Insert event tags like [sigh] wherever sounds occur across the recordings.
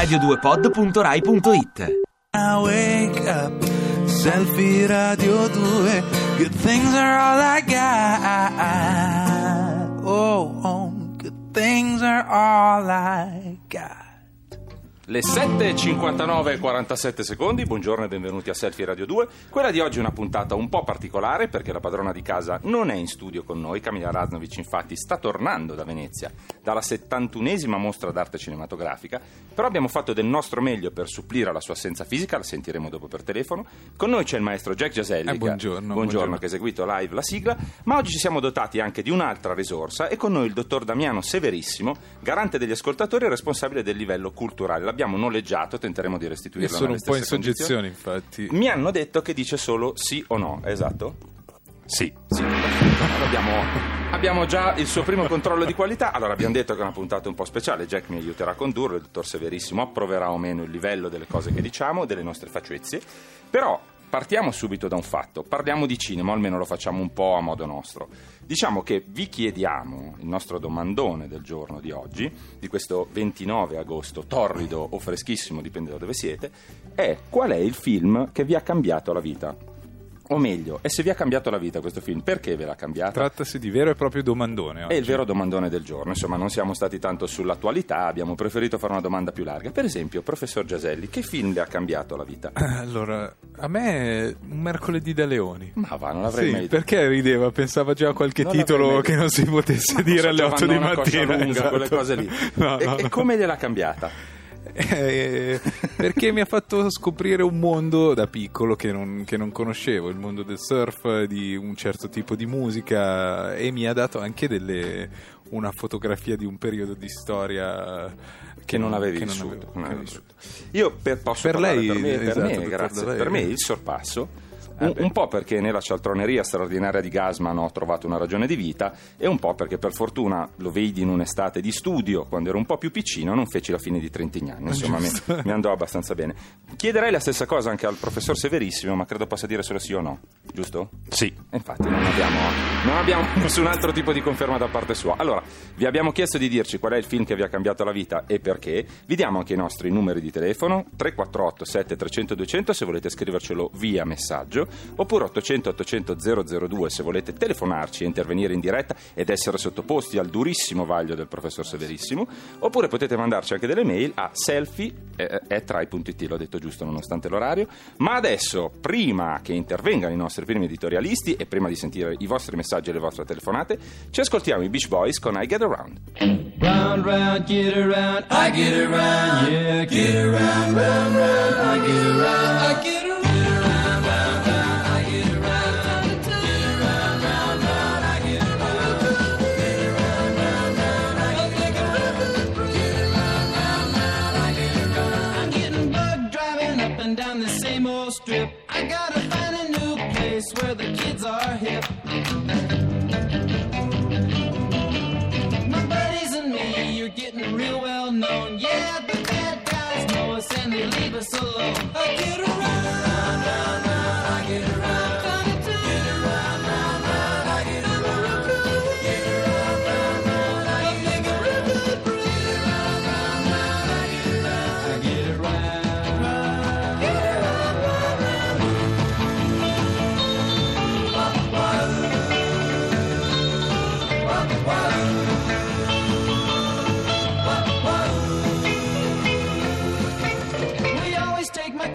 radio2pod.rai.it I wake up, selfie radio 2, good things are all I got. Oh, oh, good things are all I got. Le 7.59 e 47 secondi, buongiorno e benvenuti a Selfie Radio 2. Quella di oggi è una puntata un po' particolare perché la padrona di casa non è in studio con noi. Camilla Raznovic infatti sta tornando da Venezia dalla 71esima mostra d'arte cinematografica, però abbiamo fatto del nostro meglio per supplire alla sua assenza fisica, la sentiremo dopo per telefono. Con noi c'è il maestro Jack Giaselli, Eh, buongiorno, buongiorno, buongiorno. che ha eseguito live la sigla, ma oggi ci siamo dotati anche di un'altra risorsa e con noi il dottor Damiano Severissimo, garante degli ascoltatori e responsabile del livello culturale. L'abbiamo noleggiato, tenteremo di restituirlo sono un po' in soggezione, infatti. Mi hanno detto che dice solo sì o no, esatto? Sì, sì. Abbiamo, abbiamo già il suo primo controllo di qualità. Allora, abbiamo detto che è una puntata un po' speciale. Jack mi aiuterà a condurlo, il dottor Severissimo approverà o meno il livello delle cose che diciamo, delle nostre facezie. Però partiamo subito da un fatto. Parliamo di cinema, almeno lo facciamo un po' a modo nostro. Diciamo che vi chiediamo il nostro domandone del giorno di oggi, di questo 29 agosto, torrido o freschissimo, dipende da dove siete, è qual è il film che vi ha cambiato la vita? O meglio, e se vi ha cambiato la vita questo film, perché ve l'ha cambiata? Trattasi di vero e proprio domandone. È il oggi. vero domandone del giorno, insomma non siamo stati tanto sull'attualità, abbiamo preferito fare una domanda più larga. Per esempio, professor Giaselli, che film le ha cambiato la vita? [clears throat] Allora, a me un mercoledì da leoni. Ma va, non l'avrei Sì, mai detto. perché rideva? Pensava già a qualche Non titolo che non si potesse Ma dire alle 8 di mattina. lunga, esatto. quelle cose lì. [laughs] No, e, no, e no. come gliel'ha cambiata? Eh, perché mi ha fatto scoprire un mondo da piccolo che non, che non conoscevo, il mondo del surf, di un certo tipo di musica e mi ha dato anche delle, una fotografia di un periodo di storia Che non avevi che vissuto. avevo- non. Io per, posso Per parlare lei, per me, per esatto, me, dottor grazie. Per me il sorpasso. Un, un po' perché nella cialtroneria straordinaria di Gasman ho trovato una ragione di vita e un po' perché per fortuna lo vedi in un'estate di studio quando ero un po' più piccino non feci la fine di Trentignani insomma mi, mi andò abbastanza bene. Chiederei la stessa cosa anche al professor Severissimo ma credo possa dire solo sì o no giusto? sì. E infatti non abbiamo, non abbiamo nessun altro tipo di conferma da parte sua. Allora vi abbiamo chiesto di dirci qual è il film che vi ha cambiato la vita e perché. Vi diamo anche i nostri numeri di telefono 348 7300 200 se volete scrivercelo via messaggio oppure 800 800 002 se volete telefonarci e intervenire in diretta ed essere sottoposti al durissimo vaglio del professor Severissimo oppure potete mandarci anche delle mail a selfie eh, rai.it l'ho detto giusto nonostante l'orario. Ma adesso prima che intervengano i nostri primi editorialisti e prima di sentire i vostri messaggi e le vostre telefonate ci ascoltiamo i Beach Boys con I Get Around. Round, round, get around, I get around, yeah, get around, round, round, I get around, I get around,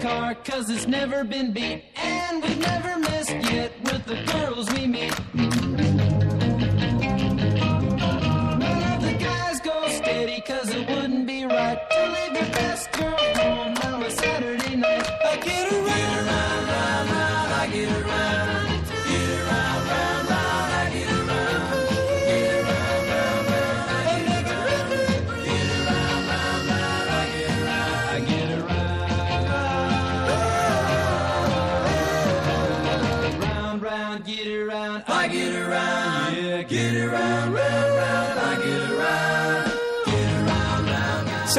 car cause it's never been beat. And we've never missed yet with the girls we meet. None of the guys go steady cause it wouldn't be right To leave your best girl home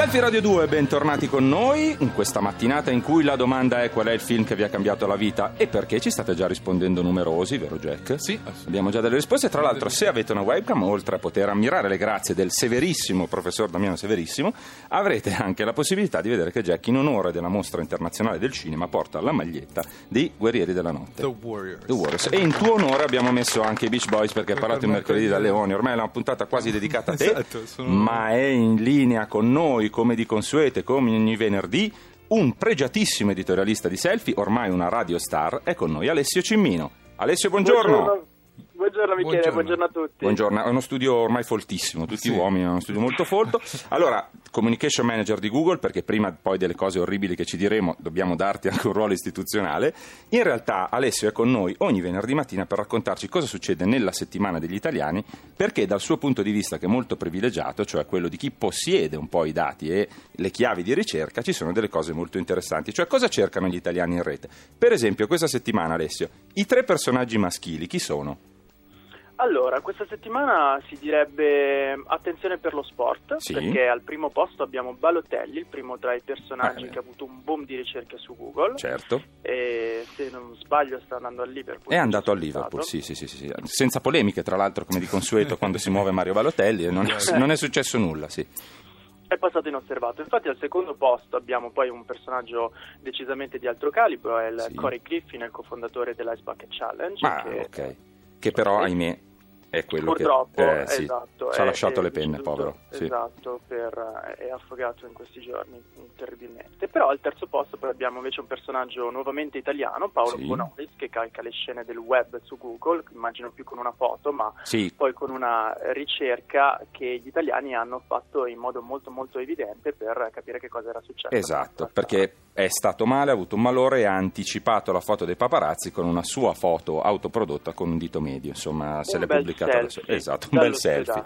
Selfie Radio 2, bentornati con noi in questa mattinata in cui la domanda è qual è il film che vi ha cambiato la vita e perché ci state già rispondendo numerosi, vero Jack? Sì, Abbiamo già delle risposte, tra l'altro se avete una webcam, oltre a poter ammirare le grazie del severissimo professor Damiano Severissimo, avrete anche la possibilità di vedere che Jack in onore della mostra internazionale del cinema porta la maglietta dei Guerrieri della Notte. The Warriors. The Warriors. E in tuo onore abbiamo messo anche i Beach Boys perché hai parlato il mercoledì da Leone, ormai è una puntata quasi dedicata a te, Esatto, sono- ma è in linea con noi come di consuete, come ogni venerdì. Un pregiatissimo editorialista di selfie, ormai una radio star, è con noi Alessio Cimmino. Alessio, buongiorno. Buongiorno Michele, Buongiorno. buongiorno, a tutti. Buongiorno, è uno studio ormai foltissimo, tutti Sì. uomini, è uno studio molto folto. Allora, communication manager di Google, perché prima poi delle cose orribili che ci diremo dobbiamo darti anche un ruolo istituzionale. In realtà Alessio è con noi ogni venerdì mattina per raccontarci cosa succede nella settimana degli italiani, perché dal suo punto di vista che è molto privilegiato, cioè quello di chi possiede un po' i dati e le chiavi di ricerca, ci sono delle cose molto interessanti. Cioè cosa cercano gli italiani in rete? Per esempio, questa settimana Alessio, i tre personaggi maschili chi sono? Allora, questa settimana si direbbe attenzione per lo sport, Sì. perché al primo posto abbiamo Balotelli, il primo tra i personaggi Eh. che ha avuto un boom di ricerche su Google. Certo. E se non sbaglio sta andando al Liverpool. È andato a Liverpool, stato. sì, sì, sì, sì, senza polemiche tra l'altro come di consueto [laughs] quando si muove Mario Balotelli, non è, non è successo nulla, sì. È passato inosservato. Infatti al secondo posto abbiamo poi un personaggio decisamente di altro calibro, è il Sì. Corey Griffin, il cofondatore dell'Ice Bucket Challenge. Ma che ok, che però ahimè è quello Purtroppo, che eh, sì, esatto, ci ha lasciato è le penne, povero. Sì. Esatto, per- è affogato in questi giorni terribilmente. Però al terzo posto poi abbiamo invece un personaggio nuovamente italiano, Paolo Sì. Bonolis, che calca le scene del web su Google, immagino più con una foto, ma Sì, poi con una ricerca che gli italiani hanno fatto in modo molto molto evidente per capire che cosa era successo. esatto, perché è stato male, ha avuto un malore e ha anticipato la foto dei paparazzi con una sua foto autoprodotta con un dito medio, insomma se Un l'è pubblicata adesso. Esatto, un bel selfie.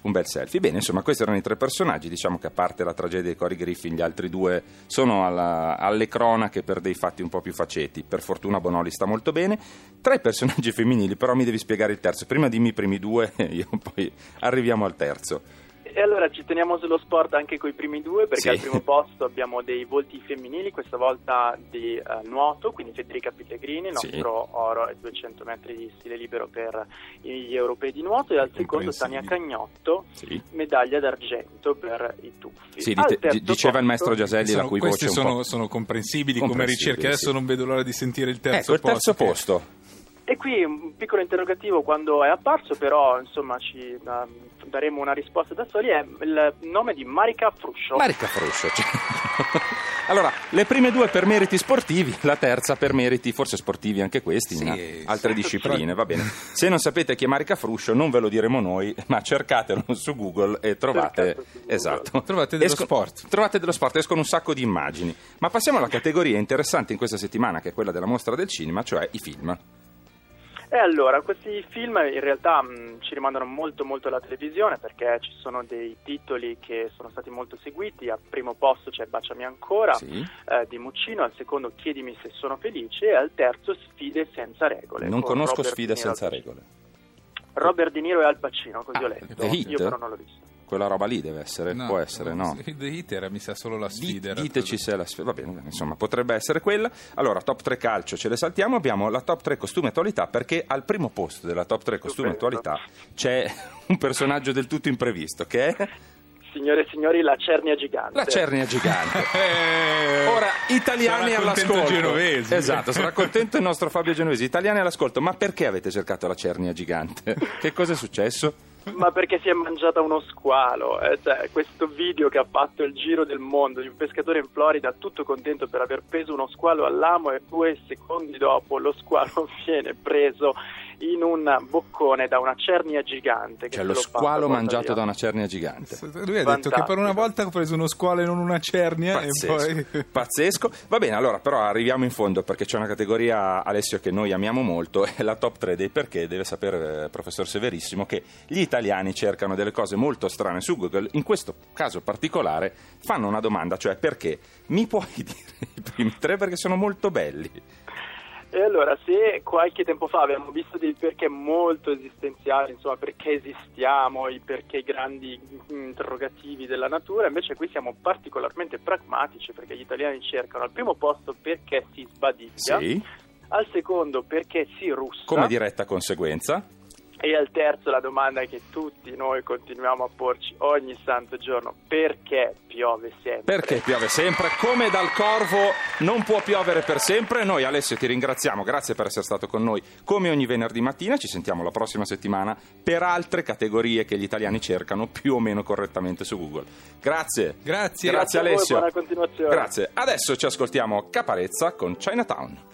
Un bel selfie. Bene, insomma, questi erano i tre personaggi. Diciamo che a parte la tragedia di Cory Griffin, gli altri due sono alla- alle cronache per dei fatti un po' più faceti. Per fortuna Bonoli sta molto bene. Tra i personaggi [laughs] femminili, però, mi devi spiegare il terzo. Prima dimmi i primi due, [laughs] io poi arriviamo al terzo. E allora ci teniamo sullo sport anche con i primi due perché Sì. al primo posto abbiamo dei volti femminili, questa volta di eh, nuoto, quindi Federica Pellegrini, Sì. nostro oro e 200 metri di stile libero per gli europei di nuoto e al secondo Tania. Cagnotto, Sì. medaglia d'argento per i tuffi. Sì, dite- diceva il posto- maestro Giaselli, la Sono- cui questi voce sono, sono comprensibili, come Comprensibili, ricerche. Adesso sì. non vedo l'ora di sentire il terzo Ecco, il terzo posto. che- posto. E qui un piccolo interrogativo quando è apparso, però insomma ci eh, daremo una risposta da soli, è il nome di Marica Fruscio. Marica Fruscio. cioè. [laughs] allora, le prime due per meriti sportivi, la terza per meriti forse sportivi anche questi, Sì, in sì. altre discipline, va bene. [laughs] Se non sapete chi è Marica Fruscio, non ve lo diremo noi, ma cercatelo [laughs] su Google e trovate Google. esatto. Trovate dello sport. Trovate dello sport, escono un sacco di immagini. Ma passiamo alla categoria interessante in questa settimana, che è quella della mostra del cinema, cioè i film. E allora, questi film in realtà mh, ci rimandano molto molto alla televisione perché ci sono dei titoli che sono stati molto seguiti. Al primo posto c'è Baciami ancora Sì. eh, di Muccino, al secondo Chiedimi se sono felice e al terzo Sfide senza regole. Non con conosco Robert Niro senza regole. Robert De Niro e Al Pacino, così Ah, ho letto. Io però non l'ho visto. Quella roba lì deve essere, può essere, no? The Hit era, mi sa, solo la Di- sfida. era diteci se è la sfida. Va bene, insomma, potrebbe essere quella. Allora, top 3 calcio ce le saltiamo. Abbiamo la top 3 costume e attualità perché al primo posto della top 3 costume e Stupendo. attualità c'è [laughs] un personaggio del tutto imprevisto che è Signore e signori, la cernia gigante. la Cernia Gigante. [laughs] Eh, Ora, italiani sarà all'ascolto. Genovesi. Esatto, sarà contento il nostro Fabio Genovesi. Italiani all'ascolto, ma perché avete cercato la Cernia Gigante? [laughs] Che cosa è successo? Ma perché si è mangiata uno squalo? eh, cioè, questo video che ha fatto il giro del mondo di un pescatore in Florida tutto contento per aver preso uno squalo all'amo e due secondi dopo lo squalo [laughs] viene preso in un boccone da una cernia gigante. Che Cioè, lo squalo mangiato via. da una Cernia Gigante. Lui ha detto che per una Fantastico. volta ha preso uno squalo e non una cernia Pazzesco, e poi... pazzesco. Va bene, allora però arriviamo in fondo perché c'è una categoria, Alessio, che noi amiamo molto, [laughs] è la top 3 dei perché, deve sapere, eh, professor Severissimo, che gli italiani cercano delle cose molto strane su Google, in questo caso particolare fanno una domanda, cioè perché? Mi puoi [laughs] dire i primi tre perché sono molto belli? E allora, se qualche tempo fa abbiamo visto dei perché molto esistenziali, insomma, perché esistiamo, i perché i grandi interrogativi della natura, invece qui siamo particolarmente pragmatici perché gli italiani cercano al primo posto perché si sbadiglia, Sì, al secondo perché si russa come diretta conseguenza. E al terzo la domanda che tutti noi continuiamo a porci ogni santo giorno, perché piove sempre? Perché piove sempre, come dal corvo non può piovere per sempre. Noi Alessio ti ringraziamo, grazie per essere stato con noi come ogni venerdì mattina. Ci sentiamo la prossima settimana per altre categorie che gli italiani cercano più o meno correttamente su Google. Grazie. Grazie. Grazie a voi, Alessio. buona continuazione. Grazie. Adesso ci ascoltiamo Caparezza con Chinatown.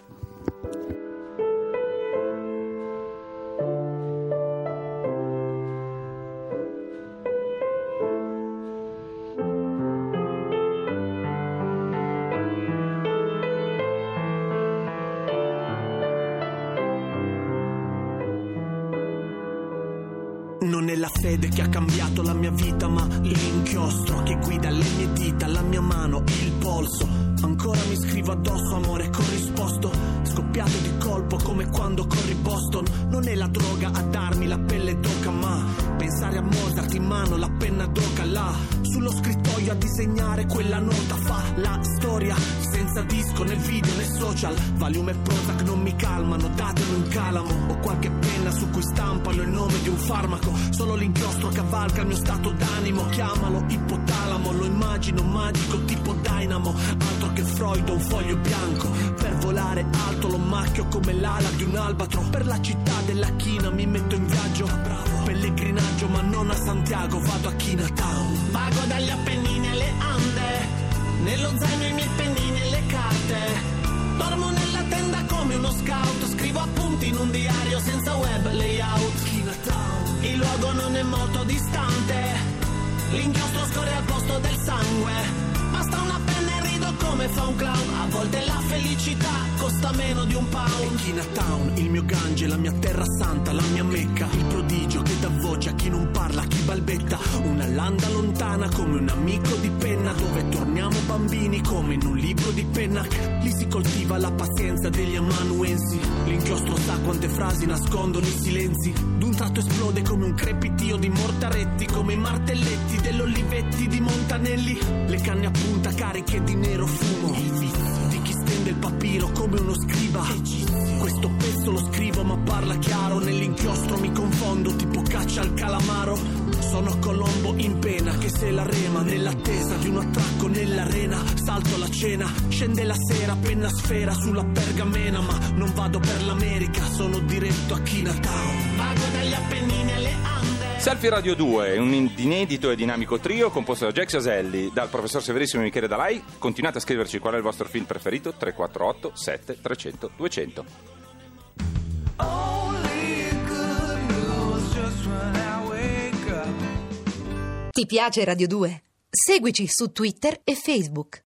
Non è la fede che ha cambiato la mia vita, ma l'inchiostro che guida le mie dita, la mia mano, il polso. Ancora mi scrivo addosso, amore corrisposto. Scoppiato di colpo come quando corri Boston. Non è la droga a darmi la pelle d'oca, ma pensare a Mozart in mano, la penna d'oca là. Sullo scrittoio a disegnare quella nota fa la storia. Senza disco né video né social. Valium e Prozac non mi calmano, datemi un calamo. O qualche penna su cui stampano il nome di un farmaco. Solo l'inchiostro cavalca il mio stato d'animo. Chiamalo ipotalamo, lo immagino magico tipo dynamo. Altro che Freud o un foglio bianco. Per volare alto lo macchio come l'ala di un albatro. Per la città della china mi metto in. Non a Santiago, vado a Chinatown. Vago dagli Appennini alle Ande. Nello zaino i miei pennini e le carte. Dormo nella tenda come uno scout. Scrivo appunti in un diario senza web layout. Chinatown. Il luogo non è molto distante. L'inchiostro scorre al posto del sangue. Come fa un clown. A volte la felicità costa meno di un pound. Chinatown, il mio gange, la mia terra santa, la mia mecca. Il prodigio che dà voce a chi non parla, a chi balbetta. Una landa lontana come un amico di penna. Dove torniamo bambini come in un libro di penna. Lì si coltiva la pazienza degli amanuensi. L'inchiostro sa quante frasi nascondono i silenzi. D'un tratto esplode come un crepitio di mortaretti. Come i martelletti dell'Olivetti di Montanelli. Le canne a punta cariche di nero fumo. Di chi stende il papiro come uno scriba. Questo pezzo lo scrivo ma parla chiaro. Nell'inchiostro mi confondo tipo caccia al calamaro. Sono Colombo in pena che se la rema nell'attesa di un attracco nell'arena. Salto la cena, scende la sera, penna sfera sulla pergamena. Ma non vado per l'America, sono diretto a Chinatown. Vago dagli Appennini alle Ande. Selfie Radio 2 è un inedito e dinamico trio composto da Jack Aselli, dal professor Severissimo Michele Dalai. Continuate a scriverci qual è il vostro film preferito 348 7 300 200. Only good news just when I wake up. Ti piace Radio 2? Seguici su Twitter e Facebook.